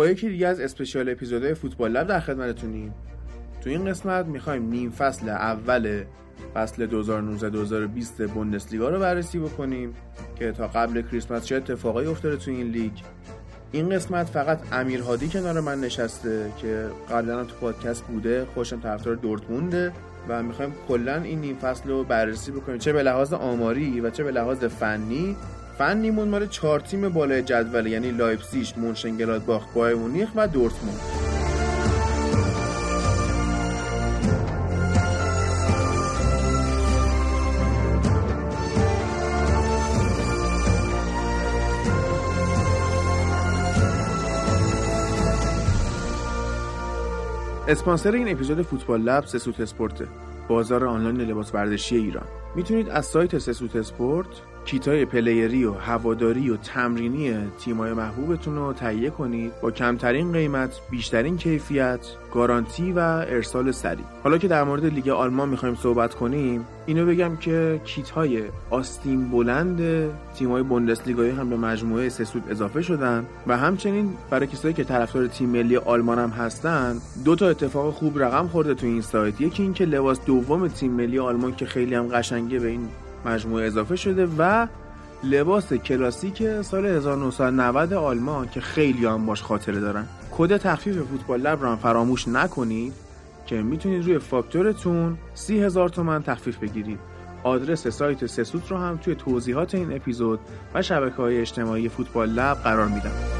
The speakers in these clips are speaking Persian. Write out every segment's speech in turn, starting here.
با یکی دیگه از اسپشیال اپیزودهای فوتبال لب در خدمتتونیم. تو این قسمت می‌خوایم نیم فصل اول فصل 2019-2020 بوندسلیگا رو بررسی بکنیم که تا قبل کریسمس چه اتفاقایی افتاده تو این لیگ. این قسمت فقط امیر هادی کنار من نشسته که قبلا تو پادکست بوده خوشم طرفدار دورتمونده و می‌خوایم کلا این نیم فصل رو بررسی بکنیم. چه به لحاظ آماری و چه به لحاظ فنی فنیمون مال چهار تیم بالای جدول یعنی لایپزیگ، مونشنگلادباخ، بایرن مونیخ و دورتموند. اسپانسر این اپیزود فوتبال لب سسوت اسپورت بازار آنلاین لباس ورزشی ایران. می‌تونید از سایت سسوت اسپورت کیتای player ی و هواداری و تمرینی تیمای محبوبتون رو تهیه کنید با کمترین قیمت بیشترین کیفیت گارانتی و ارسال سریع. حالا که در مورد لیگ آلمان می‌خوایم صحبت کنیم اینو بگم که کیت های آستین بلند تیمای بوندسلیگایی هم به مجموعه سسوت اضافه شدن و همچنین برای کسایی که طرفدار تیم ملی آلمان هم هستن دو تا اتفاق خوب رقم خورده تو این سایت. یکی اینکه لباس دوم تیم ملی آلمان که خیلی هم قشنگه به این مجموعه اضافه شده و لباس کلاسیک سال 1990 آلمان که خیلی هم باش خاطره دارن. کد تخفیف فوتبال لب رو فراموش نکنید که می‌تونید روی فاکتورتون سی هزار تومن تخفیف بگیرید. آدرس سایت سسوت رو هم توی توضیحات این اپیزود و شبکه های اجتماعی فوتبال لب قرار میدم.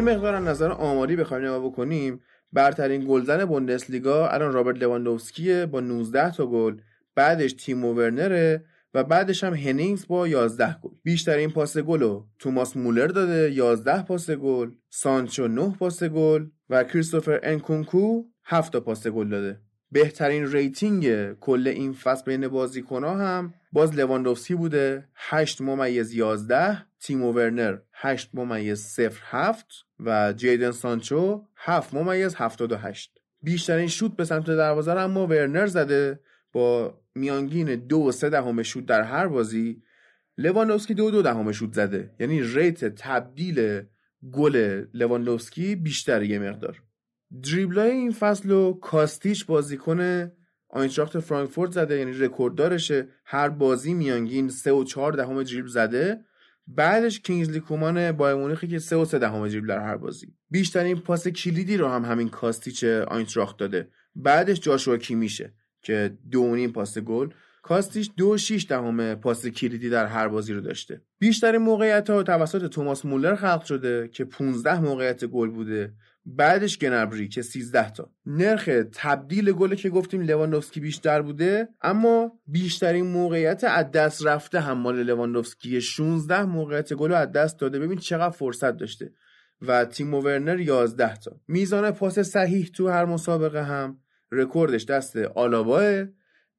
یه مقدار نظر آماری بخوایم نگاه بکنیم برترین گلزن بوندسلیگا الان رابرت لواندوفسکیه با 19 تا گل بعدش تیمو ورنره و بعدش هم هنینگز با 11 گل. بیشترین پاس گل رو توماس مولر داده 11 پاس گل سانچو 9 پاس گل و کریستوفر انکونکو 7 تا پاس گل داده. بهترین rating کل این فصل بین بازیکنها هم باز لواندوفسکی بوده. 8 ممیز 11 تیمو ورنر 8 ممیز 07 و جیدن سانچو 7 ممیز 78 بیشترین شوت به سمت دروازه رو اما ورنر زده. با میانگین دو و سه دهم شوت در هر بازی لواندوفسکی دو دو دهم شوت زده. یعنی rate تبدیل گل لواندوفسکی بیشتر یه مقدار. دریبلای این فصل رو کاستیچ بازیکن آینتراخت فرانکفورت زده یعنی رکورددارشه. هر بازی میانگین 3 و 4 دهم دریبل زده. بعدش کینگزلی کومان بایر مونیخی که 3 و 3 دهم دریبل در هر بازی. بیشترین پاس کلیدی رو هم همین کاستیچ آینتراخت داده. بعدش جاشوا کیمیشه که دو نیم پاس گل. کاستیش دو شیش دهم پاس کلیدی در هر بازی رو داشته. بیشترین موقعیت ها توسط توماس مولر خلق شده که 15 موقعیت گل بوده. بعدش گنابری که 13 تا. نرخ تبدیل گل که گفتیم لواندوفسکی بیشتر بوده اما بیشترین موقعیت از دست رفته هم مال لواندوفسکی. 16 موقعیت گل از دست داده. ببین چقدر فرصت داشته. و تیمو ورنر 11 تا. میزان پاس صحیح تو هر مسابقه هم. رکوردش دست آلاباه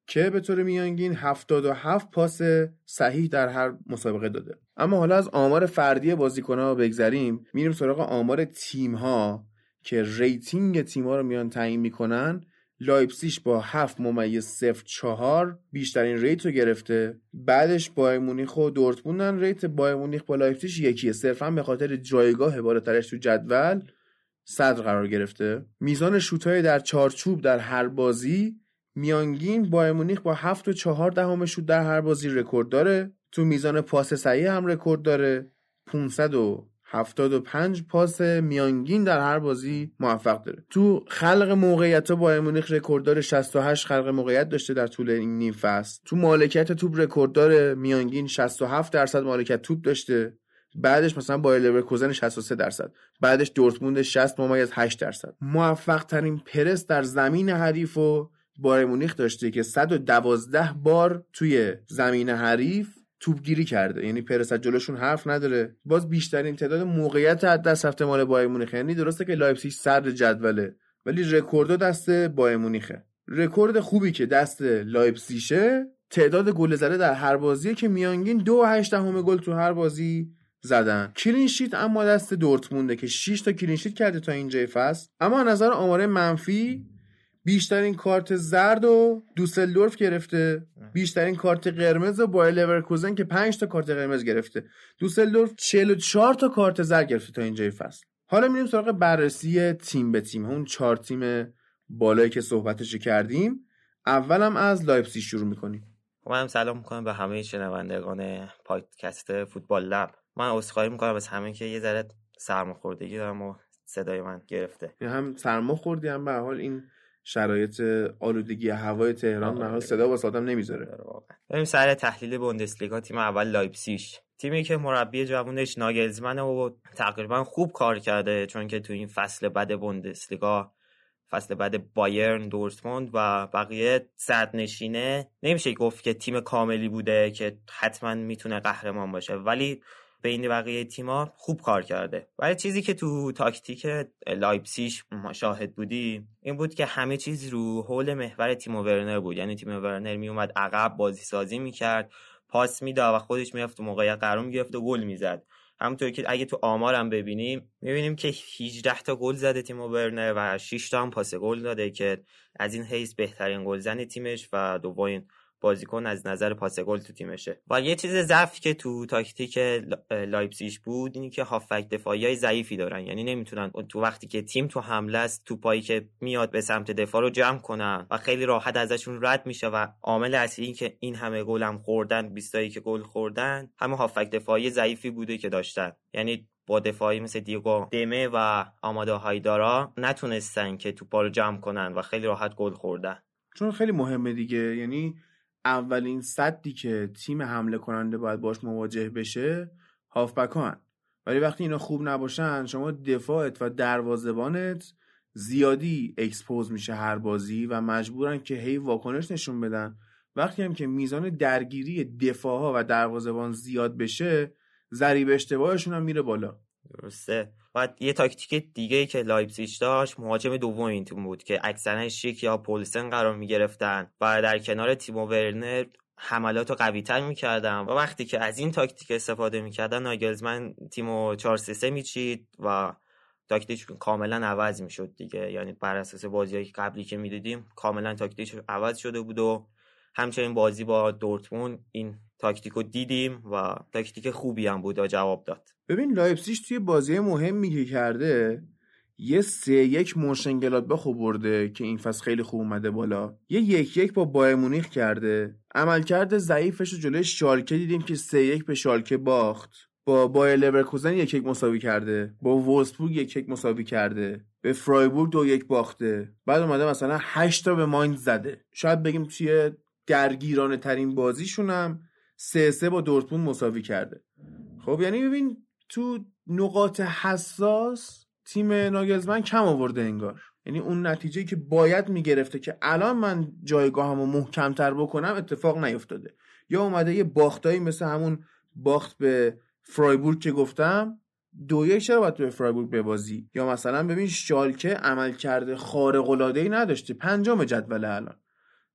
که به طور میانگین 77 پاس صحیح در هر مسابقه داده. اما حالا از آمار فردی بازیکن‌ها بگذریم. میریم سراغ آمار تیم‌ها. که rating تیم‌ها رو میان تعیین می‌کنن لایپسیش با 7 ممیز 0 4 بیشترین rate رو گرفته. بعدش بایر مونیخ و دورتموندن. rate بایر مونیخ با لایپزیگ یکیه صرفا به خاطر جایگاه بالاترش تو جدول صدر قرار گرفته. میزان شوتهای در چارچوب در هر بازی میانگین بایر مونیخ با 7 و 4 دهم شوت در هر بازی رکورد داره. تو میزان پاس صحیح هم رکورد داره. 575 پاس میانگین در هر بازی موفق داره. تو خلق موقعیت ها بایر مونیخ رکورددار 68 خلق موقعیت داشته در طول این نیم فصل. تو مالکیت توپ رکورددار میانگین 67 درصد مالکیت توپ داشته. بعدش مثلا بایر لورکوزن 63 درصد. بعدش دورتموند 60 ممیز 8 درصد. موفق ترین پرس در زمین حریف و بایر مونیخ داشته که 112 بار توی زمین حریف توپگیری کرده. یعنی پرس جلوشون حرف نداره. باز بیشترین تعداد موقعیت از دست رفته مال بایر مونیخ یعنی درسته که لایپزیگ صدر جدوله ولی رکوردو دست بایر مونیخه. رکورد خوبی که دست لایپزیشه تعداد گل زده در هر بازی که میانگین دو هشت دهم گل تو هر بازی زدن. clean sheet اما دست دورتمونده که 6 تا clean sheet کرده تا اینجای فصل. اما نظر آماره منفی بیشترین کارت زرد و دوسلدورف گرفته. بیشترین کارت قرمز و بایر لورکوزن که 5 تا کارت قرمز گرفته. دوسلدورف 44 تا کارت زرد گرفته تا اینجای فصل. حالا میریم سراغ بررسی تیم به تیم. اون چهار تیم بالایی که صحبتش کردیم. اولم از لایپزیگ شروع می‌کنیم. من سلام می‌کنم به همه شنوندگان پادکست فوتبال لب. من عذرخواهی می‌کنم از همه که یه ذره سرماخوردگی دارم و صدای من گرفته. هم سرما خوردی هم به حال این شرایط آلودگی هوای تهران به حال صدا واسه آدم نمی‌ذاره. بریم سر تحلیل بوندسلیگا تیم اول لایپسیش تیمی که مربی جوانش ناگلزمن و تقریبا خوب کار کرده چون که تو این فصل بد بوندسلیگا فصل بعد بایرن دورتموند و بقیه صدر نشینه نمیشه گفت که تیم کاملی بوده که حتما می‌تونه قهرمان باشه ولی بین بقیه تیما خوب کار کرده. ولی چیزی که تو تاکتیک لایپسیش شاهد بودی این بود که همه چیز رو حول محور تیمو ورنر بود. یعنی تیمو ورنر میومد عقب بازی سازی می‌کرد پاس می‌داد و خودش می‌رفت تو موقعیت قرار می‌گرفت و گل می‌زد. همونطور که اگه تو آمارم ببینیم می‌بینیم که 18 تا گل زده تیمو ورنر و 6 تا هم پاس گل داده که از این حیث بهترین گلزن تیمش و دومین بازیکن از نظر پاس گل تو تیمشه. و یه چیز ضعفی که تو تاکتیک لایپزیگ بود اینی که هافبک دفاعی های ضعیفی دارن. یعنی نمی‌تونن تو وقتی که تیم تو حمله است توپایی که میاد به سمت دفاع رو جمع کنن و خیلی راحت ازشون رد میشه و عامل اصلی این که این همه گل هم خوردن بیستایی که گل خوردن همه هافبک دفاعی ضعیفی بوده که داشتن. یعنی با دفاعی مثل دیگو دمه و آمادو هایدارا نتونستن که توپا رو جمع کنن و خیلی راحت گل خوردن. چون خیلی مهمه دیگه. یعنی اولین سدی که تیم حمله کننده باید باش مواجه بشه هافبک‌هان. ولی وقتی اینا خوب نباشن شما دفاعت و دروازبانت زیادی expose میشه هر بازی و مجبورن که هی واکنش نشون بدن. وقتی هم که میزان درگیری دفاع ها و دروازبان زیاد بشه ضریب اشتباهشون هم میره بالا. درسته. و یه تاکتیک دیگه که لایپزیگ داشت مهاجم دوم این تیم بود که اکثرا شیک یا پولسن قرار می‌گرفتن و در کنار تیمو ورنر حملات رو قوی تر می‌کردن و وقتی که از این تاکتیک استفاده می‌کردن ناگلزمن تیمو 4 3 میچید و تاکتیک کاملا عوض می‌شد دیگه. یعنی بر اساس بازی قبلی که می‌دیدیم کاملا تاکتیک عوض شده بود و همچنین بازی با دورتموند این تاکتیک رو دیدیم و تاکتیک خوبی هم بود و جواب داد. ببین لایپسیش توی بازی مهمی که کرده یه سه یک به خوب برده که این فصل خیلی خوب اومده بالا. یه یک یک با بایر مونیخ کرده. عملکرد ضعیفش رو جلوی شالکه دیدیم که سه یک به شالکه باخت. با بایر لورکوزن یک یک مساوی کرده. با وولسبورگ یک یک مساوی کرده. به فرایبورگ دو یک باخته. بعد اومده مثلا 8 تا به مایند زده. شاید بگیم توی درگیرانه ترین بازیشونم سه سه با دورتموند مساوی کرده. خب یعنی ببین تو نقاط حساس تیم ناگلزمن کم آورده انگار. یعنی اون نتیجه که باید می‌گرفته که الان من جایگاهمو محکمتر بکنم اتفاق نیفتاده. یا اومده یه باختایی مثل همون باخت به فرایبورگ که گفتم دو یک چرا باید به فرایبورگ ببازی؟ یا مثلا ببین شالکه عمل کرده خارق العاده ای نداشته پنجم جدول الان.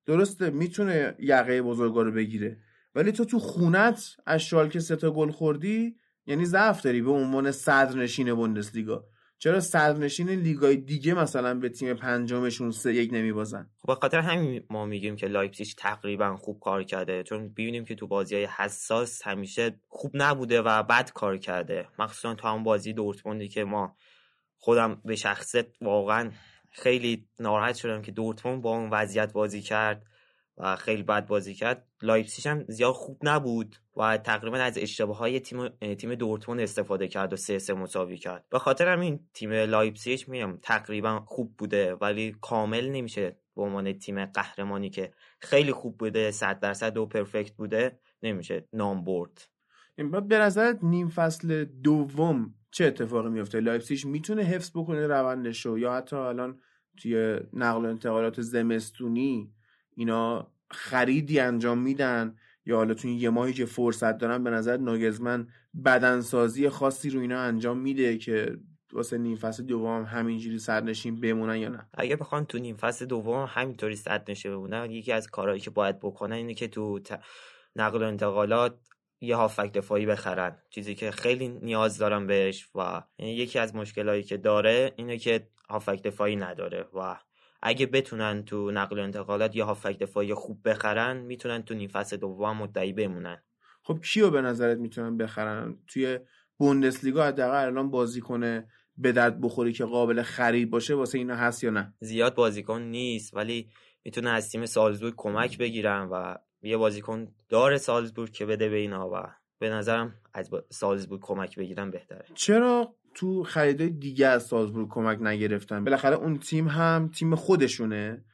درسته می‌تونه یقه بزرگا رو بگیره. ولی تو تو خونت از شالکه سه تا گل خوردی یعنی ضعف داری به عنوان صدرنشین بوندسلیگا. چرا صدرنشین لیگای دیگه مثلا به تیم پنجمشون سه یک نمیبازن؟ خب خاطر همین ما میگیم که لایپزیگ تقریبا خوب کار کرده چون ببینیم که تو بازی های حساس همیشه خوب نبوده و بد کار کرده. مخصوصا تو همون بازی دورتموندی که ما خودم به شخصت واقعا خیلی ناراحت شدم که دورتموند با اون وضعیت بازی کرد. و خیلی بد بازی کرد. لایپزیگ هم زیاد خوب نبود و تقریبا از اشتباه های تیم تیم دورتموند استفاده کرد و سه سه مساوی کرد. به خاطر همین تیم لایپزیگ میگم تقریبا خوب بوده ولی کامل نمیشه به عنوان تیم قهرمانی که خیلی خوب بوده 100 درصد و perfect بوده نمیشه. نام برد. به نظرت نیم فصل دوم چه اتفاقی میفته لایپزیگ می‌تونه حفظ بکنه روندش رو یا حتی الان توی نقل و انتقالات زمستونی اینا خریدی انجام میدن یا حالا تو یه ماهی که فرصت دارن به نظر ناگلزمن بدنسازی خاصی رو اینا انجام میده که واسه نیم فصل دوم همینجوری صدرنشین بمونن یا نه؟ اگه بخوان تو نیم فصل دوم همینطوری صدرنشین بمونن یکی از کارهایی که باید بکنن اینه که تو نقل و انتقالات یه هافک دفاعی بخرن. چیزی که خیلی نیاز دارم بهش و یعنی یکی از مشکلهایی که داره اینه که هافک دفاعی نداره و اگه بتونن تو نقل و انتقالات یه هافک دفاعی خوب بخرن می‌تونن تو نیم فصل دوم مدعی بمونن. خب کیو به نظرت می‌تونن بخرن؟ توی بوندسلیگا حداقل الان بازیکن به درد بخوری که قابل خرید باشه واسه اینا هست یا نه؟ زیاد بازیکن نیست ولی می‌تونه از تیم سالزبورگ کمک بگیرن و یه بازیکن داره سالزبورگ که بده به اینا و به نظرم از سالزبورگ کمک بگیرن بهتره. چرا تو خریدای دیگه از سالزبورگ کمک نگرفتن. بالاخره اون تیم هم تیم خودشونه.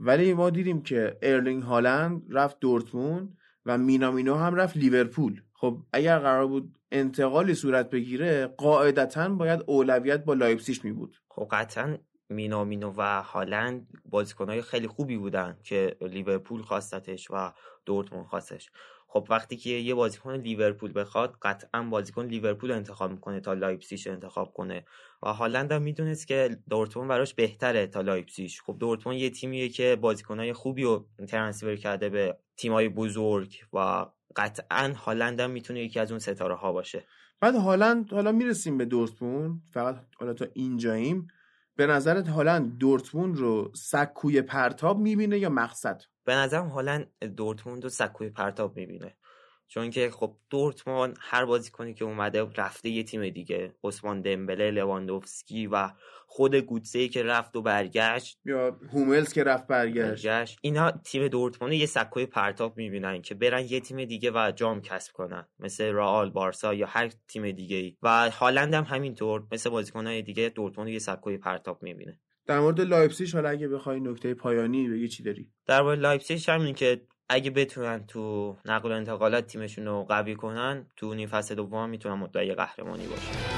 ولی ما دیدیم که ارلینگ هالند رفت دورتموند و مینامینو هم رفت لیورپول. خب اگر قرار بود انتقالی صورت بگیره قاعدتا باید اولویت با لایپسیش می بود. خب قطعا مینامینو و هالند بازیکنهای خیلی خوبی بودن که لیورپول خواستتش و دورتموند خواستش. خب وقتی که یه بازیکن لیورپول بخواد قطعا بازیکن لیورپول انتخاب می‌کنه تا لایپسیش انتخاب کنه. و هالند هم می‌دونست که دورتموند براش بهتره تا لایپسیش خب دورتموند یه تیمیه که بازیکنهای خوبی رو transfer کرده به تیمای بزرگ و قطعا هالند هم می‌تونه یکی از اون ستاره ها باشه. بعد هالند حالا می‌رسیم به دورتموند. فقط حالا تا اینجاییم به نظرت هالند دورتموند رو سکوی پرتاب می‌بینه یا مقصد؟ به نظرم هالند دورتموند رو سکوی پرتاب می‌بینه. چون که خب دورتموند هر بازیکنی که اومده رفته یه تیم دیگه. عثمان دمبله لواندوفسکی و خود گوتسه که رفت و برگشت. یا هوملز که رفت برگشت, برگشت. اینا تیم دورتموند یه سکوی پرتاب می‌بینن که برن یه تیم دیگه و جام کسب کنن. مثل رئال بارسا یا هر تیم دیگه ای و هالند هم همینطور مثل بازیکنهای دیگه دورتموند یه سکوی پرتاب می‌بینه. در مورد لایپزیگ حالا اگه بخوای نکته پایانی بگی چی داری؟ در مورد لایپزیگ همین که اگه بتونن تو نقل و انتقالات تیمشون رو قوی کنن تو نیم فصل دوم می‌تونن مدعی قهرمانی باشن.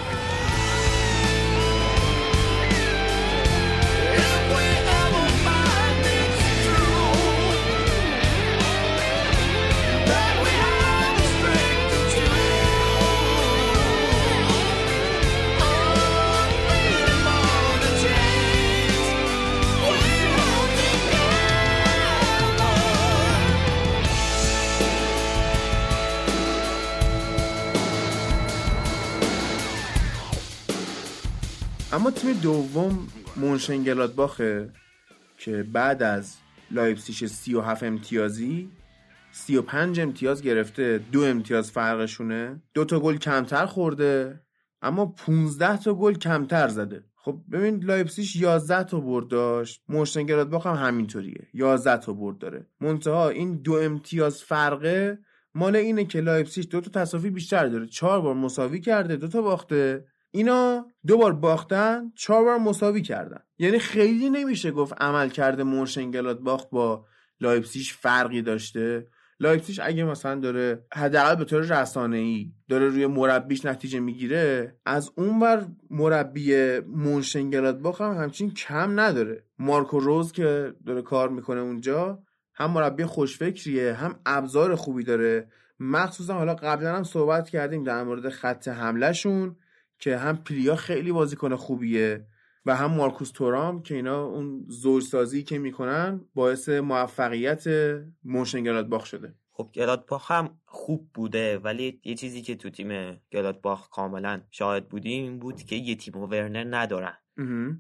اما تیم دوم باخه که بعد از لایپسیش 37 امتیازی 35 امتیاز گرفته دو امتیاز فرقشونه. دو تا گل کمتر خورده اما 15 تا گل کمتر زده. خب ببین لایپسیش 11 تا برد داشت باخ هم همینطوریه. 11 تا برد داره. منتها این دو امتیاز فرقه مال اینه که لایپسیش دو تا تساوی بیشتر داره. چهار بار مساوی کرده دو تا باخته. اینا دو بار باختن چهار بار مساوی کردن. یعنی خیلی نمیشه گفت عملکرد باخ با لایپسیش فرقی داشته. لایپسیش اگه مثلا داره حداقل به طور رسانه ای داره روی مربیش نتیجه می‌گیره از اونور مربی باخ هم همچین کم نداره. مارکو روز که داره کار می‌کنه اونجا هم مربی خوشفکریه هم ابزار خوبی داره. مخصوصا حالا قبلا هم صحبت کردیم در مورد خط حملهشون. که هم پلیا خیلی بازیکن خوبیه و هم مارکوس تورام که اینا اون زوج سازی که می‌کنن باعث موفقیت مونشن باخ شده. خب باخ هم خوب بوده ولی یه چیزی که تو تیم باخ کاملا شاهد بودیم بود که یه تیمو ورنر ندارن.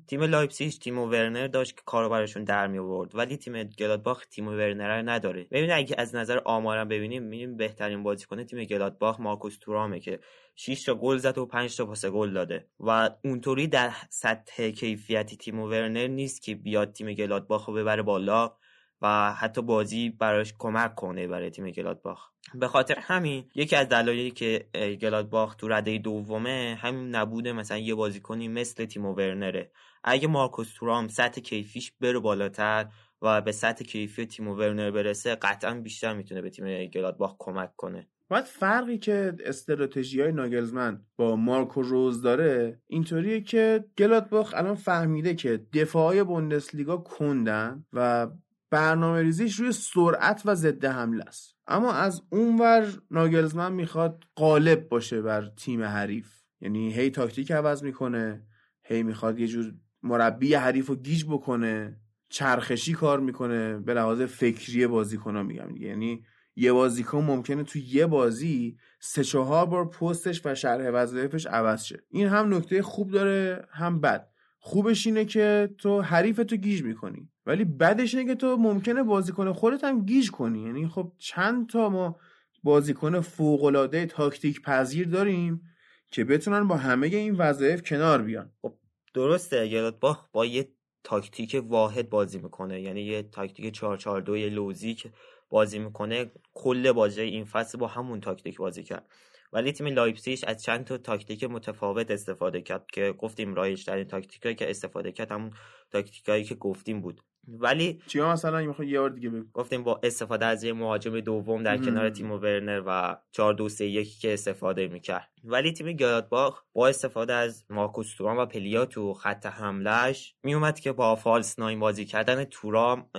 تیم لایپزیگ تیمو ورنر داشت که کارو براشون در می آورد ولی تیم گلادباخ تیمو ورنر نداره. ببینید اگه از نظر آمارم ببینیم می‌بینیم بهترین بازیکن تیم گلادباخ مارکوس تورامه که 6 تا گل زد و 5 تا پاس گل داده. و اونطوری در سطح کیفیتی تیم ورنر نیست که بیاد تیم گلادباخ رو ببره بالا. و حتی بازی براش کمک کنه برای تیم گلادباخ. به خاطر همین یکی از دلایلی که گلادباخ تو رده دومه همین نبوده مثلا یه بازیکنی مثل تیم ورنره. اگه مارکوس تورام سطح کیفیش بره بالاتر و به سطح کیفی تیم ورنر برسه قطعا بیشتر می‌تونه به تیم گلادباخ کمک کنه. باید فرقی که استراتژی های ناگلزمن با مارکو روز داره اینطوریه که گلادباخ الان فهمیده که دفاعای بوندسلیگا کندن و برنامه ریزیش روی سرعت و ضد حمله است. اما از اونور ناگلزمن می‌خواد غالب باشه بر تیم حریف. یعنی هی تاکتیک عوض می‌کنه هی می‌خواد یه جور مربی حریف رو گیج بکنه چرخشی کار می‌کنه به لحاظ فکری بازیکن میگم یعنی یه بازیکن ممکنه تو یه بازی سه چهار بار پستش و شرح وظایفش عوض شه. این هم نکته خوب داره هم بد. خوبش اینه که تو حریفتو گیج می‌کنی. ولی بدش اینه تو ممکنه بازیکن خودت هم گیج کنی. یعنی خب چند تا ما بازیکن فوق تاکتیک پذیر داریم که بتونن با همه این وظایف کنار بیان. خب درسته باخ با یه تاکتیک واحد بازی می‌کنه یعنی یه تاکتیک 442 لوزی که بازی می‌کنه کل بازی این فصل با همون تاکتیک بازی کرد. ولی تیم لایپسیش از چند تا تاکتیک متفاوت استفاده کرد که گفتیم رایج ترین تاکتیکایی که استفاده کرد همون تاکتیکایی که گفتیم بود. ولی چیا مثلا می‌خوای یه بار دیگه بگو. گفتیم با استفاده از یه مهاجم دوم در کنار تیمو ورنر و 4 2 3 1 که استفاده می‌کرد. ولی تیم گلادباخ با استفاده از مارکوس تورام و پلیا تو خط حملهش میومد که با false nine بازی کردن تورام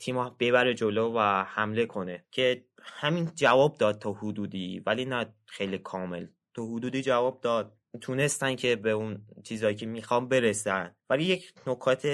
تیم ببره جلو و حمله کنه که همین جواب داد تا حدودی ولی نه خیلی کامل. تو حدودی جواب داد. تونستن که به اون چیزایی که می‌خوام برسن. ولی یک نکات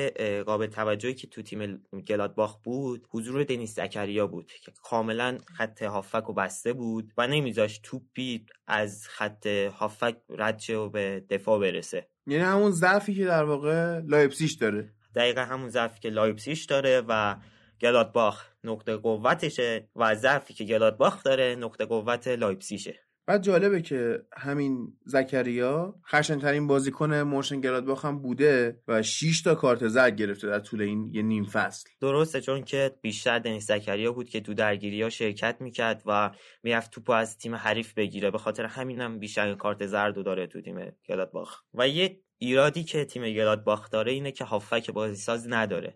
قابل توجهی که تو تیم گلادباخ بود حضور دنیس زکریا بود که کاملا خط هافک و بسته بود و نمیذاشت توپی از خط هافک رد و به دفاع برسه. یعنی همون ضعفی که در واقع لایپسیش داره. دقیقا همون ضعفی که لایپسیش داره و گلادباخ نقطه قوتشه و ضعفی که گلادباخ داره نقطه قوت لایپسیشه بعد جالبه که همین زکریا خشنترین بازیکن مونشن گلادباخ هم بوده و 6 تا کارت زرد گرفته در طول این یه نیم فصل. درسته چون که بیشتر دنیس زکریا بود که تو درگیری ها شرکت می‌کرد و می‌رفت توپو از تیم حریف بگیره. به خاطر همینم بیشتر کارت زرد داره تو تیم گلادباخ. و یه ایرادی که تیم باخ داره اینه که هافبک بازی ساز نداره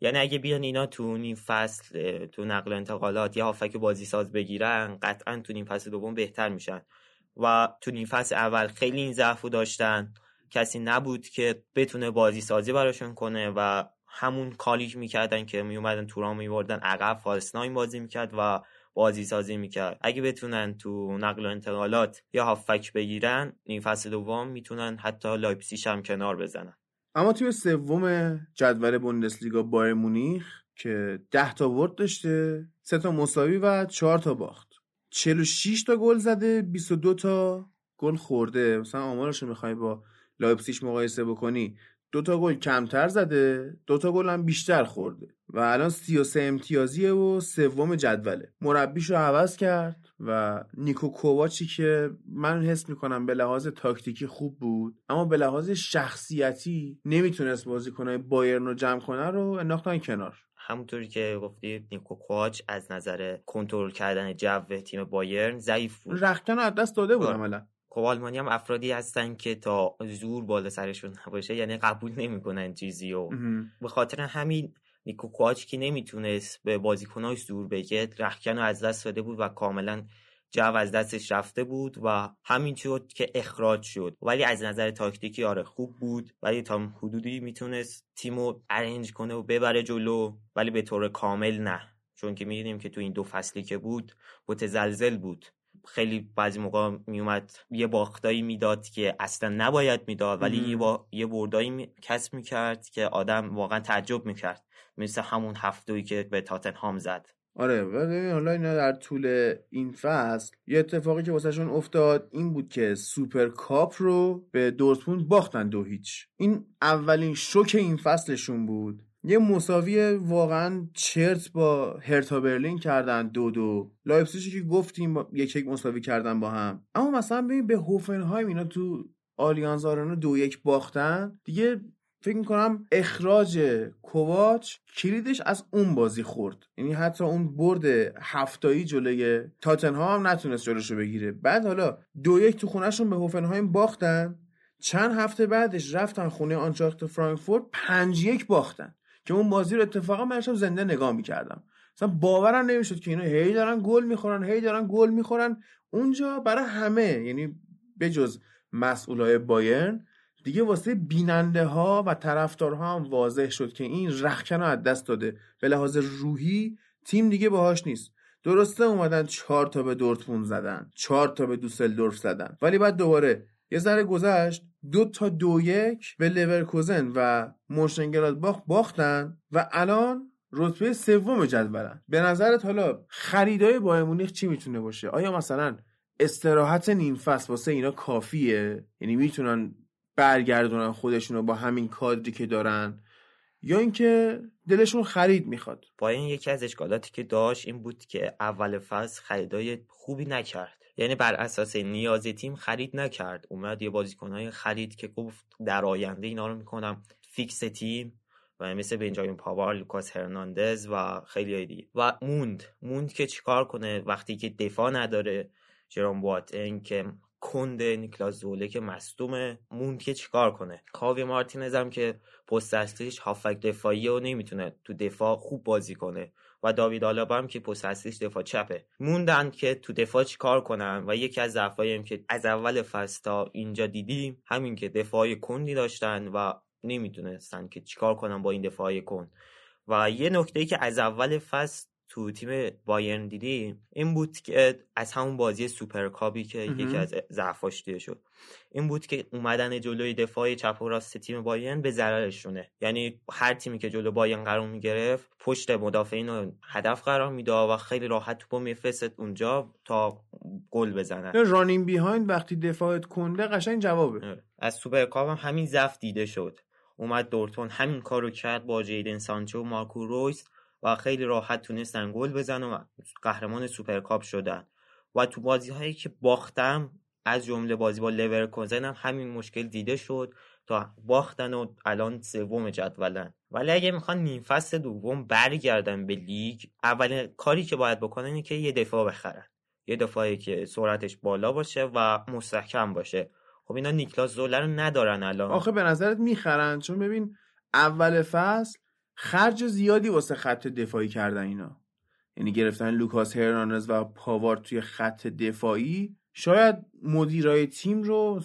یعنی اگه بیان اینا تو این فصل تو نقل انتقالات یا هافبک بازی ساز بگیرن قطعا تو این فصل دوم بهتر میشن. و تو این فصل اول خیلی این ضعفو داشتن. کسی نبود که بتونه بازی سازی براشون کنه و همون کاری که می‌کردن که میومدن تورام میوردن عقب false nine بازی می‌کرد و بازی سازی می‌کرد. اگه بتونن تو نقل و انتقالات یا هافبک بگیرن این فصل دوم می‌تونن حتی لایپسیش هم کنار بزنن. اما تیم سوم جدول بوندسلیگا بایرن مونیخ که 10 تا برد داشته 3 تا مساوی و 4 تا باخت. 46 تا گل زده 22 تا گل خورده. مثلا آمارش رو می‌خوای با لایپسیش مقایسه بکنی. دو تا گل کمتر زده دو تا گل هم بیشتر خورده و الان 33 امتیازیه و سوم جدوله. مربیش رو عوض کرد و نیکو کوواچی که من حس می‌کنم به لحاظ تاکتیکی خوب بود اما به لحاظ شخصیتی نمی‌تونست بازیکنهای بایرن رو جمع کنه رو انداختن کنار. همونطوری که گفتی نیکو کوواچ از نظر کنترل کردن جو تیم بایرن ضعیف بود. رختکن از دست داده بود عملا. کوالمانی هم افرادی هستن که تا زور بالا سرشون نباشه یعنی قبول نمی‌کنن چیزی و به خاطر همین نیکو کواچ که نمی‌تونست به بازیکناش زور بگه رخکن رو از دست داده بود و کاملا جو از دستش رفته بود و همین شد که اخراج شد. ولی از نظر تاکتیکی آره خوب بود ولی تا حدودی می‌تونست تیمو ارنج کنه و ببره جلو ولی به طور کامل نه. چون که می‌دونیم که تو این دو فصلی که بود متزلزل بود. خیلی بعضی موقع میومد یه باختایی می‌داد که اصلا نباید می‌داد ولی یه, با... یه بردایی می... کسب می‌کرد که آدم واقعا تعجب می‌کرد. مثل همون هفت تایی که به تاتنهام زد. آره ولی حالا اینا در طول این فصل یه اتفاقی که واسهشون افتاد این بود که سوپر کاپ رو به دورتموند باختن دو هیچ. این اولین شوک این فصلشون بود. یه مساوی واقعا چرت با هرتا برلین کردن دو دو. لایپزیگی که گفتیم یک یک مساوی کردن با هم. اما مثلا ببین به هوفنهایم اینا تو آلیانز آرنا دو یک باختن دیگه فکر می‌کنم اخراج کوواچ کلیدش از اون بازی خورد. یعنی حتی اون برد هفتایی جلوی تاتنهام هم نتونست جلوشو بگیره. بعد حالا دو یک تو خونهشون به هوفنهایم باختن. چند هفته بعدش رفتن خونه آنچاخت فرانکفورت پنج یک باختن. که اون بازی رو اتفاقا من زنده نگاه می‌کردم. مثلا باورم نمی‌شد که اینا هی دارن گل می‌خورن هی دارن گل می‌خورن. اونجا برای همه یعنی بجز مسئولای بایرن دیگه واسه بیننده ها و طرفدارها هم واضح شد که این رخکن رو از دست داده. به لحاظ روحی تیم دیگه باهاش نیست. درسته اومدن چهار تا به دورتموند زدن چهار تا به دوسلدورف زدن. ولی بعد دوباره یه ذره گذشت دو تا دو یک به لورکوزن و باخ باختن و الان رتبه سوم جدولن. به نظرت حالا خریدای بایر مونیخ چی می‌تونه باشه؟ آیا مثلا استراحت نیم فصل واسه اینا کافیه؟ یعنی می‌تونن برگردونن خودشون رو با همین کادری که دارن؟ یا اینکه دلشون خرید می‌خواد؟ با این یکی از اشکالاتی که داشت این بود که اول فصل خریدای خوبی نکرد. یعنی بر اساس نیاز تیم خرید نکرد. اومد یه بازیکنهای خرید که گفت در آینده اینا رو می‌کنم. فیکس تیم و مثل بنجامین پاوار لوکاس هرناندز و خیلی دیگه. و موند. موند که چیکار کنه وقتی که دفاع نداره. جرام بواتنگ که کنده نیکلاس زوله که مصدومه. موند که چیکار کنه؟ کاوی مارتینز هم که پست اصلیش هافک دفاعی و نمی‌تونه تو دفاع خوب بازی کنه. و داوید آلابا هم که پست اصلیش دفاع چپه. موندن که تو دفاع چیکار کنن و یکی از ضعفایی که از اول فصل تا اینجا دیدیم همین که دفاعی کندی داشتن و نمی‌دونستن که چیکار کنن با این دفاعی کن و یه نکته ای که از اول فصل تو تیم بایرن دیدیم این بود که از همون بازی سوپرکابی که یکی از ضعفاش دیده شد. این بود که اومدن جلوی دفاع چپ و راست تیم بایرن به ضررشونه. یعنی هر تیمی که جلو بایرن قرار می‌گرفت پشت مدافعین رو هدف قرار می‌داد و خیلی راحت توپو میفرستاد اونجا تا گل بزنن. running behind وقتی دفاعت کنده قشنگ جوابه. آره. از سوپرکاپ هم همین ضعف دیده شد. اومد دورتموند همین کارو کرد با جیدن سانچو و مارکو رویس و خیلی راحت تونستن گل بزنن و قهرمان سوپرکاپ شدن. و تو بازی هایی که باختم از جمله بازی با لورکوزن هم همین مشکل دیده شد تا باختن و الان سوم جدولن. ولی اگه می‌خوان نیم فصل دوم برگردن به لیگ اولین کاری که باید بکنن اینه که یه دفاع بخرن. یه دفاعی که سرعتش بالا باشه و مستحکم باشه. خب اینا نیکلاس زوله رو ندارن الان. آخه به نظرت می‌خرن؟ چون ببین اول فصل خرج زیادی واسه خط دفاعی کردن اینا. یعنی گرفتن لوکاس هرنانز و پاوار توی خط دفاعی. شاید مدیرای تیم رو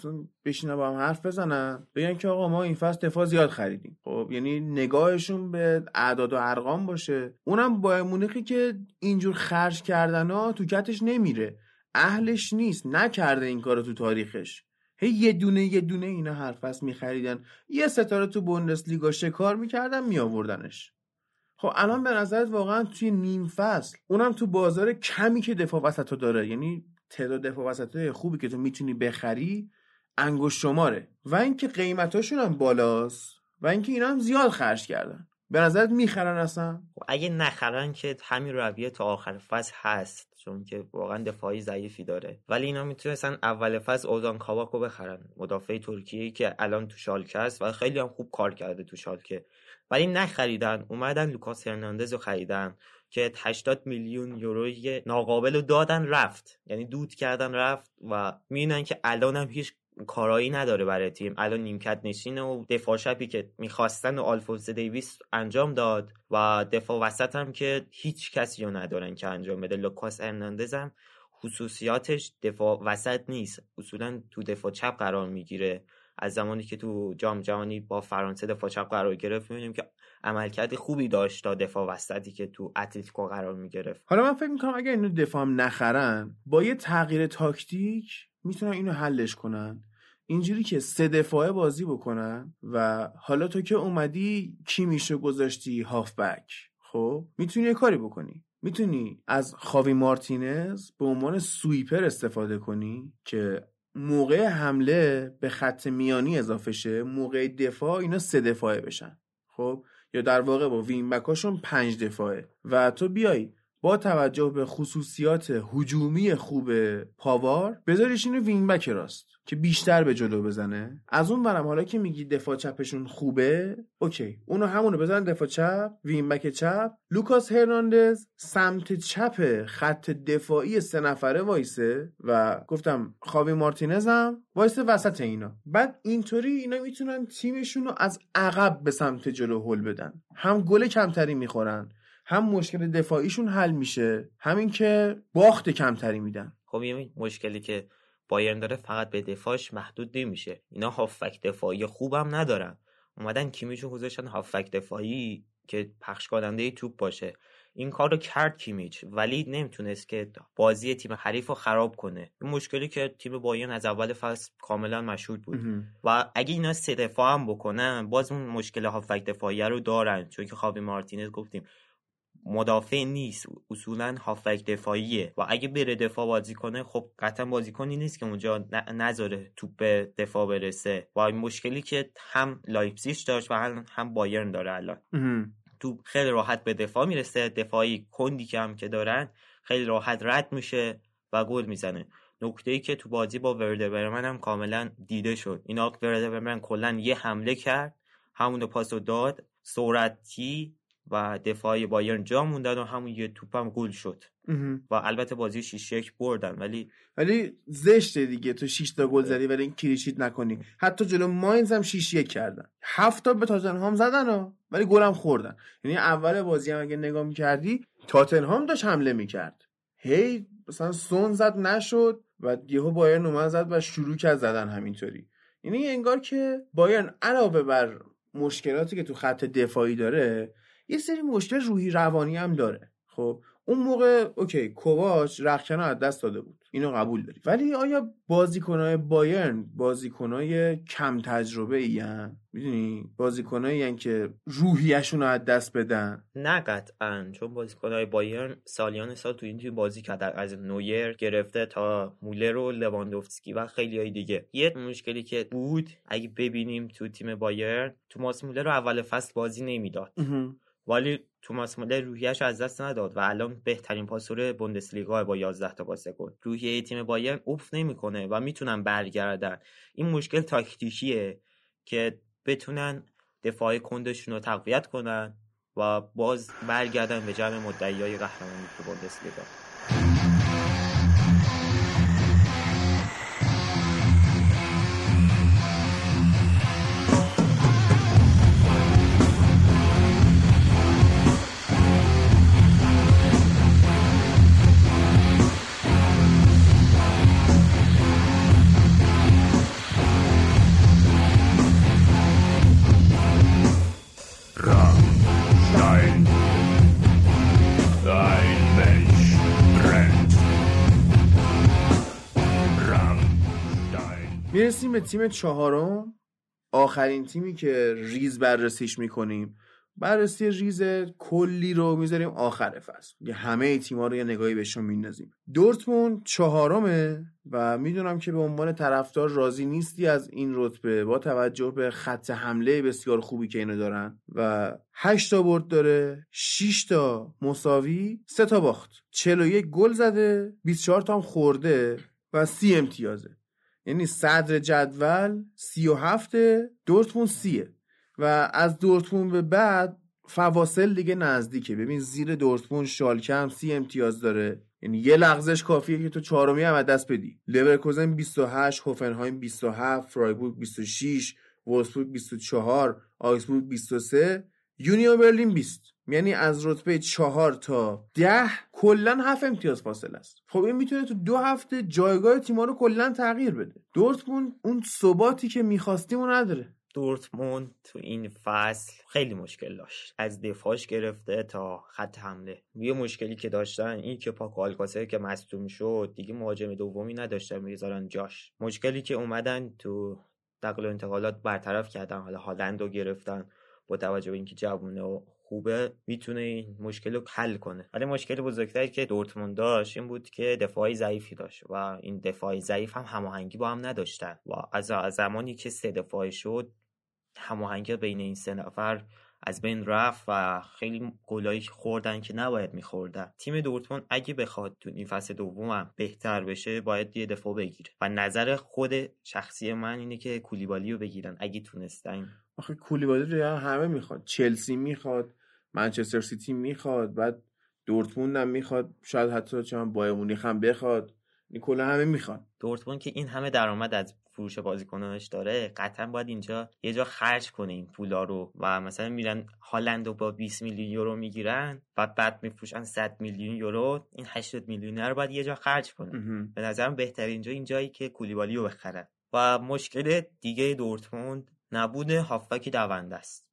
بشینن با هم حرف بزنن. بگن که آقا ما این فصل دفاع زیاد خریدیم. خب یعنی نگاهشون به اعداد و ارقام باشه. اونم با مونیخی که اینجور خرج کردن ها تو کتش نمیره. اهلش نیست. نکرده این کارو تو تاریخش. هی یه دونه یه دونه اینا هر فصل میخریدن. یه ستاره تو بوندسلیگا شکار می‌کردن میآوردنش. خب الان به نظرت واقعا توی نیم فصل اونم تو بازار کمی که دفاع وسط داره یعنی تعداد دفاع وسط خوبی که تو می‌تونی بخری انگوش شماره. و اینکه قیمتاشون هم بالاست و اینکه اینا هم زیاد خرج کردن. به نظرت می‌خرن اصلا؟ خب اگه نخرن که همین رویه تا آخر فصل هست. چون که واقعا دفاعی ضعیفی داره. ولی اینا می‌تونستن اول فصل اوزان کاواکو بخرن. مدافع ترکیه که الان تو شالکه است و خیلی هم خوب کار کرده تو شالکه. ولی نخریدن. اومدن لوکاس هرناندز رو خریدن که 80 میلیون یوروی ناقابل رو دادن رفت. یعنی دود کردن رفت و می‌بینن که الان هم هیچ کارایی نداره برای تیم. الان نیمکت نشینه و دفاع چپی که می‌خواستن رو آلفونس دیویس انجام داد و دفاع وسط هم که هیچ کسی رو ندارن که انجام بده. لوکاس ارناندز هم خصوصیاتش دفاع وسط نیست. اصولا تو دفاع چپ قرار می‌گیره. از زمانی که تو جام جهانی با فرانسه دفاع چپ قرار گرفت می‌بینیم که عملکرد خوبی داشت تا دفاع وسطی که تو اتلتیکو قرار می‌گرفت. حالا من فکر می‌کنم اگر اینو دفاع نخرن با یه تغییر تاکتیک می‌تونن اینو حلش کنن. اینجوری که سه دفاعه بازی بکنن و حالا تو که اومدی کی میشه گذاشتی هافبک؟ خب می‌تونی یه کاری بکنی. می‌تونی از خاوی مارتینز به عنوان سویپر استفاده کنی که موقع حمله به خط میانی اضافه شه موقع دفاع اینا سه دفاعه بشن. خب یا در واقع با wing back اشون پنج دفاعه. و تو بیای با توجه به خصوصیات هجومی خوب پاوار بذاریش اینو wing back راست که بیشتر به جلو بزنه. از اون ورم حالا که میگی دفاع چپشون خوبه اوکی اونو همونو بزن دفاع چپ wing back چپ. لوکاس هرناندز سمت چپ خط دفاعی سه نفره وایسه و گفتم خاوی مارتینز هم وایسه وسط اینا. بعد اینطوری اینا می‌تونن تیمشون رو از عقب به سمت جلو هل بدن. هم گل کمتری می‌خورن هم مشکل دفاعیشون حل میشه همین که باخت کمتری میدن. خب یه مشکلی که بایرن داره فقط به دفاعش محدود نمیشه. اینا هافک دفاعی خوبم ندارن. اومدن کیمیشون گذاشتن هافک دفاعی که پخش کننده توپ باشه. این کار رو کرد کیمیچ ولی نمی‌تونست که بازی تیم حریف رو خراب کنه. این مشکلی که تیم بایرن از اول فصل کاملا مشهود بود. و اگه اینا سه دفاع هم بکنن باز اون مشکل هافک دفاعی رو دارن. چون که خابی مارتینز گفتیم مدافع نیست. اصولا هافک دفاعیه. و اگه بره دفاع بازی کنه خب قطعا بازیکنی نیست که اونجا نذاره توپ به دفاع برسه. و این مشکلی که هم لایپسیش داشت و هم بایرن داره الان. تو خیلی راحت به دفاع می‌رسه. دفاعی کندی که هم که دارن خیلی راحت رد میشه و گل می‌زنه. نکته ای که تو بازی با ورده برمن هم کاملا دیده شد. اینا ورده برمن کلا یه حمله کرد. همون پاس داد. سرعتی و دفاعی بایرن جا موندن و همون یه توپم گل شد. و البته بازی 6 1 بردن ولی ولی زشته دیگه تو 6 تا گل زدی ولی این کلیشیت نکنی. حتی جلو ماینز هم 6 1 کردن. 7 تا به تاتنهام زدن ها ولی گلم خوردن. یعنی اول بازی هم اگه نگاه می‌کردی تاتنهام داشت حمله می‌کرد. هی مثلا سون زد نشد. و یهو بایرن اومد زد و شروع کرد زدن همینطوری. یعنی انگار که بایرن علاوه بر مشکلاتی که تو خط دفاعی داره یه سری مشکل روحی روانی هم داره. خب اون موقع اوکی کوواچ رختکن از دست داده بود. اینو قبول داری ولی آیا بازیکنهای بایرن بازیکنهای کم تجربه ای می‌دونی؟ بازیکنایی که روحیشون رو از دست بدن. نه قطعا. چون بازیکنهای بایرن سالیان سال تو این تیم بازی کردن از نویر گرفته تا مولر و لواندوفسکی و خیلی های دیگه. یه مشکلی که بود اگه ببینیم تو تیم بایرن توماس مولر رو اول فصل بازی نمی‌داد. ولی توماس مولر روحیش از دست نداد و الان بهترین پاسور بوندسلیگا با 11 تا پاس گل. روحیه تیم بایرن اوف نمی‌کنه و می‌تونن برگردن. این مشکل تاکتیکیه که بتونن دفاع کندشون رو تقویت کنن و باز برگردن به جمع مدعیای قهرمانی تو بوندسلیگا. می‌رسیم به تیم چهارم. آخرین تیمی که ریز بررسیش می‌کنیم. بررسی ریز کلی رو می‌ذاریم آخر فصل. یه همه تیما رو یه نگاهی بهشون میندازیم. دورتموند چهارمه و می‌دونم که به عنوان طرفدار راضی نیستی از این رتبه. با توجه به خط حمله بسیار خوبی که اینو دارن و 8 تا برد داره 6 تا مساوی 3 تا باخت. 41 گل زده 24 تا هم خورده و 30 امتیازه. یعنی صدر جدول سی و هفته دورتموند سیه. و از دورتموند به بعد فواصل دیگه نزدیکه. ببین زیر دورتموند شالکه هم سی امتیاز داره. یعنی یه لغزش کافیه که تو چهارمی هم دست بدی. لورکوزن 28 هوفنهایم 27 فرایبورگ 26 وولسبورگ 24 آگسبورگ 23 یونیون برلین 20 یعنی از رتبه چهار تا ده کلا هفت امتیاز فاصله است. خب این می‌تونه تو دو هفته جایگاه تیما رو کلا تغییر بده. دورتموند اون ثباتی که می‌خواستیم و نداره. دورتموند تو این فصل خیلی مشکل داشت. از دفاعش گرفته تا خط حمله. یه مشکلی که داشتن این که پاکو آلکاسه که مصدوم شد دیگه مهاجم دومی نداشتن می‌ذارن جاش. مشکلی که اومدن تو نقل و انتقالات برطرف کردن حالا هالند رو گرفتن. با توجه به اینکه جوونه و خوبه می‌تونه این مشکل رو حل کنه. ولی مشکل بزرگتری که دورتموند داشت این بود که دفاعی ضعیفی داشت و این دفاعی ضعیف هم هماهنگی با هم نداشتن و از زمانی که سه دفاعی شد هماهنگی بین این سه نفر از بین رفت و خیلی گلایی خوردن که نباید میخوردن. تیم دورتموند اگه بخواد تو این فصل دوم بهتر بشه باید یه دفاع بگیره. و نظر خود شخصی من اینه که کولیبالی رو بگیرن اگه تونستن. آخه کولیبالی رو همه می‌خواد. چلسی می‌خواد منچستر سیتی می‌خواد بعد دورتموند هم می‌خواد. شاید حتی چون بایر مونیخ هم بخواد. کلا همه می‌خوان. دورتموند که این همه درآمد از فروش بازیکنانش داره قطعا باید اینجا یه جا خرج کنه این پولا رو. و مثلا میرن هالند رو با 20 میلیون یورو می‌گیرن و بعد میفروشن 100 میلیون یورو. این 80 میلیون رو باید یه جا خرج کنه. به نظرم بهتر اینجا این جایی که کولیبالی رو بخرن و مشکل دیگه دورتموند نبود هافبک دونده است.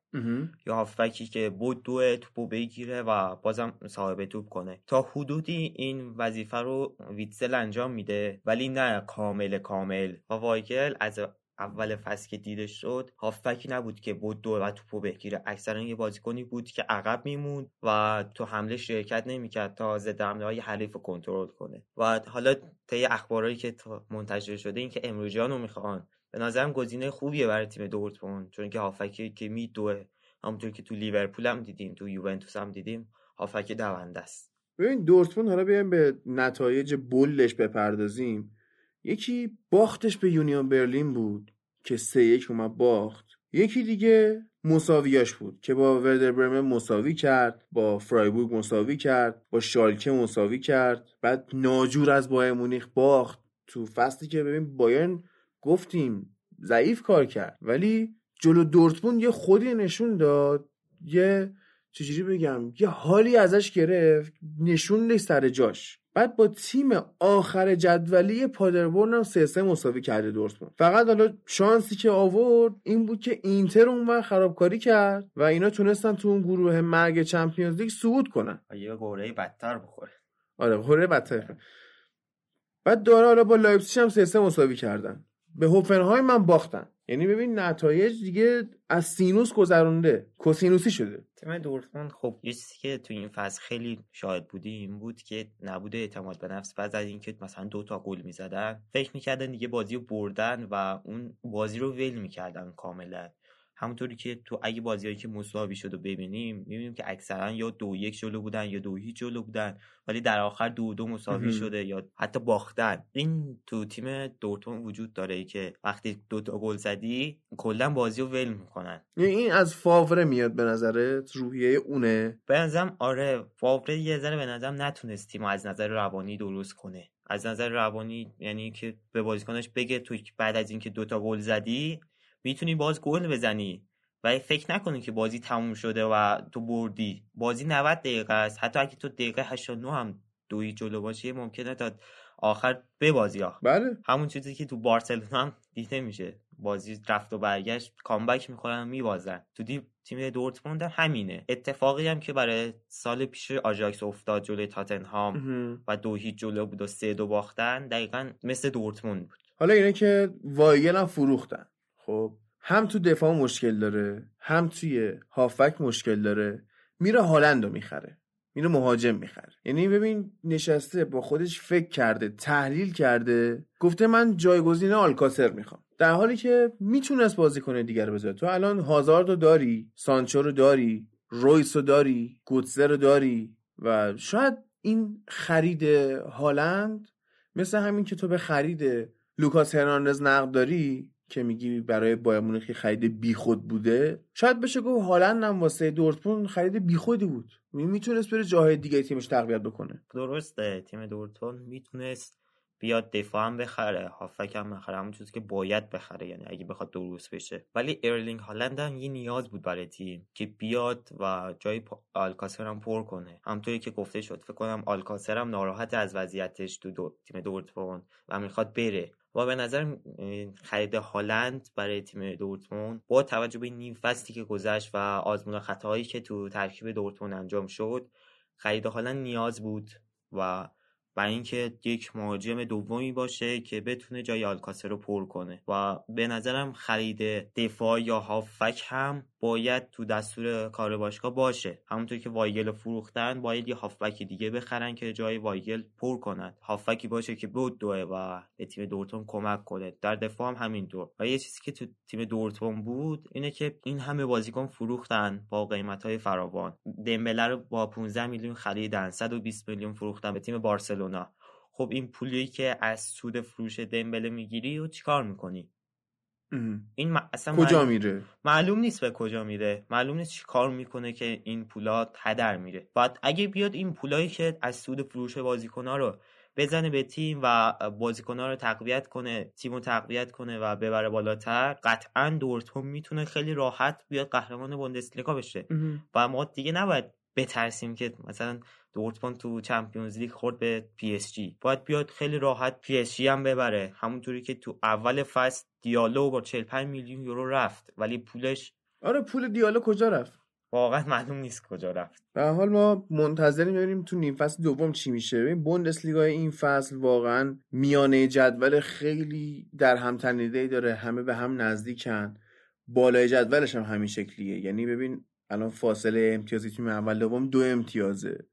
یا هافبکی که بود دو توپو بگیره و بازم صاحب توپ کنه. تا حدودی این وظیفه رو ویتزل انجام میده ولی نه کامل کامل. و وایگل از اول فصل که دیده شد هافبکی نبود که بود دور و توپو بگیره. اکثرا یه بازیکنی بود که عقب میموند و تو حمله شرکت نمی‌کرد تا ضد حمله های حریف کنترل کنه. و حالا طی اخبارهایی که منتشر شده این که امروجان رو می‌خوان به نظرم گزینه خوبیه برای تیم دورتموند چون که هافکی که میدوه همونطور که تو لیورپول هم دیدیم تو یوونتوس هم دیدیم هافک دونده است. ببین دورتموند حالا بیایم به نتایج بلش بپردازیم. یکی باختش به یونیون برلین بود که سه یک اومد باخت. یکی دیگه مساویاش بود که با وردر برمن مساوی کرد با فرایبورگ مساوی کرد با شالکه مساوی کرد. بعد ناجور از بایر مونیخ باخت. تو فصلی که ببین بایرن گفتیم ضعیف کار کرد ولی جلو دورتموند یه خودی نشون داد یه چجوری بگم یه حالی ازش گرفت نشون سر جاش. بعد با تیم آخر جدولی پادربورن هم سه سه مساوی کرده دورتموند. فقط حالا شانسی که آورد این بود که اینتر اون خرابکاری کرد و اینا تونستن تو اون گروه مرگ چمپیونز لیگ صعود کنن. یه گوره بدتر بخوره. آره گوره بدتر. بعد داره حالا با لایپزیگ هم سه سه مساوی کردن. به هوفنهایم باختن یعنی ببین نتایج دیگه از سینوس گذرونده. کوسینوسی شده. تیم دورتموند خب چیزی که تو این فصل خیلی شاهد بودیم این بود که نبوده اعتماد به نفس. بعد از اینکه مثلا دو تا گل می‌زدن فکر می‌کردن دیگه بازی رو بردن و اون بازی رو ول می‌کردن کاملا. همونطوری که تو اگه بازیایی که مساوی شد و ببینیم می‌بینیم که اکثرا یا دو یک جلو بودن یا دو هیچ جلو بودن ولی در آخر دو دو مساوی شده یا حتی باختن. این تو تیم دورتون وجود داره که وقتی دو تا گل زدی کلا بازی رو ول می‌کنن. یعنی این از فاوره میاد به نظرت؟ روحیه اونه؟ به نظرم آره فاوره یه ذره به نظرم نتونست تیم از نظر روانی درست کنه. از نظر روانی یعنی که به بازیکنش بگه تو بعد از اینکه دوتا گل زدی می‌تونی باز گل بزنی و فکر نکنی که بازی تموم شده و تو بردی. بازی 90 دقیقه است. حتی اگه تو دقیقه 89 هم دوی جلو باشی ممکنه تا آخر به بازی ها بله. همون چیزی که تو بارسلونا هم دیده میشه. بازی رفت و برگشت کامبک می‌کنن و میبازن. تو دی... تیم دورتموند همینه. اتفاقی هم که برای سال پیش آژاکس افتاد جلوی تاتنهام و دو هیچ جلو بود و سه دو باختن دقیقا مثل دورتموند بود. حالا اینه که وایگل هم فروختن. خب هم تو دفاع مشکل داره هم توی هافک مشکل داره. میره هالند رو می‌خره میره مهاجم می‌خره. یعنی ببین نشسته با خودش فکر کرده تحلیل کرده. گفته من جایگزین آلکاسر می‌خوام. در حالی که می‌تونست بازیکن دیگه بذاره. تو الان هازارد رو داری سانچو رو داری رویس رو داری گوتزه رو داری و شاید این خرید هالند مثل همین که تو به خرید لوکاس هرناندز نقد داری که میگی برای بایرن مونیخ خرید بیخود بوده. شاید بشه گفت هالند هم واسه دورتموند خرید بیخودی بود. می‌تونست بره جاهای دیگه تیمش تقویت بکنه. درسته تیم دورتموند می‌تونست بیاد دفاع هم بخره هافک هم بخره همون چیزی که باید بخره یعنی اگه بخواد درست بشه. ولی ارلینگ هالند هم یه نیاز بود برای تیم که بیاد و جای آلکاسر هم پر کنه. همطوری که گفته شد فکر کنم آلکاسر هم ناراحت از وضعیتش تو دو تیم دورتموند و می‌خواد بره. و به نظر خرید هالند برای تیم دورتموند با توجه به نیم فصلی که گذشت و آزمون خطاهایی که تو ترکیب دورتموند انجام شد خرید هالند نیاز بود و برای اینکه یک مهاجم دومی باشه که بتونه جای آلکاسر رو پر کنه. و به نظرم خرید دفاع یا هافک هم باید تو دستور کار باشگاه باشه. همونطور که وایگل فروختن باید یه هافبک دیگه بخرن که جای وایگل پر کنند هافبکی باشه که بدوه و به تیم دورتموند کمک کنه. در دفاع هم همینطور. و یه چیزی که تو تیم دورتموند بود اینه که این همه بازیکن فروختن با قیمت های فراوان. دمبله رو با 15 میلیون خریدن 120 میلیون فروختن. به تیم بارسلونا خب این پولی که از سود فروش دمبله می‌گیری و چیکار می‌کنی؟ این اصلا کجا معلوم... میره؟ معلوم نیست به کجا میره. معلوم نیست چی کار می‌کنه که این پولا هدر میره. بعد اگه بیاد این پولایی که از سود فروش بازیکنها رو بزنه به تیم و بازیکنها رو تقویت کنه تیم رو تقویت کنه و ببره بالاتر قطعا دورتموند می‌تونه خیلی راحت بیاد قهرمان بوندسلیگا بشه. و ما دیگه نباید بترسیم که مثلا دورتموند تو Champions League خورد به PSG. باید بیاد خیلی راحت PSG هم ببره. همونطوری که تو اول فصل دیالو با 45 میلیون یورو رفت ولی پولش آره پول دیالو کجا رفت؟ واقعا معلوم نیست کجا رفت. به حال ما منتظریم ببینیم تو نیم فصل دوم چی میشه. ببین بوندسلیگا این فصل واقعا میانه جدول خیلی در هم تنیده داره. همه به هم نزدیکن. بالای جدولش هم همین شکلیه. یعنی ببین الان فاصله امتیازی تیم اول دوم دو امتیازه.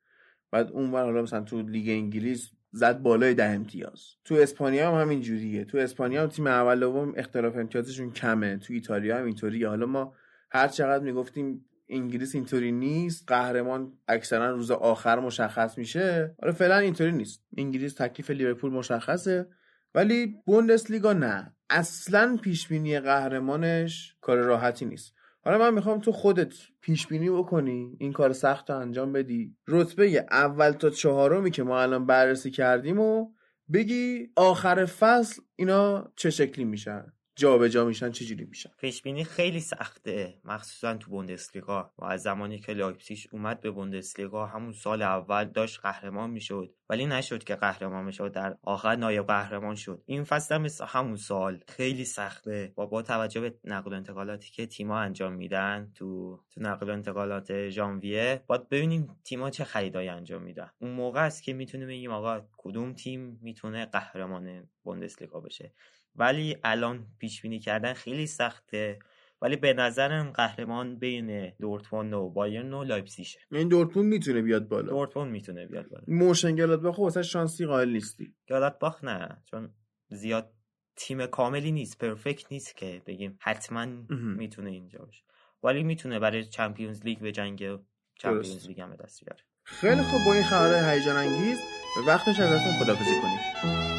بعد اون حالا مثلا تو لیگ انگلیس زد بالای ده امتیاز. تو اسپانیا هم همین جوریه. تو اسپانیا هم تیم اول دوم اختلاف امتیازشون کمه. تو ایتالیا هم اینطوریه. حالا ما هر چقدر می‌گفتیم انگلیس اینطوری نیست قهرمان اکثرا روز آخر مشخص میشه. آره فعلا اینطوری نیست. انگلیس تکلیف لیورپول مشخصه. ولی بوندسلیگا نه. اصلا پیش بینی قهرمانش کار راحتی نیست. حالا من می‌خوام تو خودت پیش بینی بکنی این کار سخت رو انجام بدی. رتبه اول تا چهارمی که ما الان بررسی کردیم و بگی آخر فصل اینا چه شکلی میشن. جابجا میشن چجوری میشن؟ پیش بینی خیلی سخته. مخصوصا تو بوندسلیگا. و از زمانی که لایپزیگ اومد به بوندسلیگا همون سال اول داشت قهرمان می‌شد. ولی نشد که قهرمان می‌شد در آخر نایب قهرمان شد. این فصل هم همون سال خیلی سخته. با با توجه به نقل و انتقالاتی که تیما انجام میدن تو تو نقل و انتقالات ژانویه باید ببینیم تیما چه خریدایی انجام میدن. اون موقع است که می‌تونیم بگیم آقا کدوم تیم می‌تونه قهرمان بوندسلیگا بشه. ولی الان پیش بینی کردن خیلی سخته. ولی به نظرم قهرمان بین دورتموند و بایرن و لایپزیگه این یعنی دورتموند می‌تونه بیاد بالا. دورتموند می‌تونه بیاد بالا. مونشن گلادباخ واسه شانسی قائل نیستی. گلادباخ نه چون زیاد تیم کاملی نیست perfect نیست که بگیم حتما می‌تونه اینجا باشه. ولی می‌تونه برای چمپیونز لیگ به جنگ چمپیونز لیگ هم دست بیاره. خیلی خوب با این خبر هیجان انگیز وقتش ازتون خدافظی کنیم.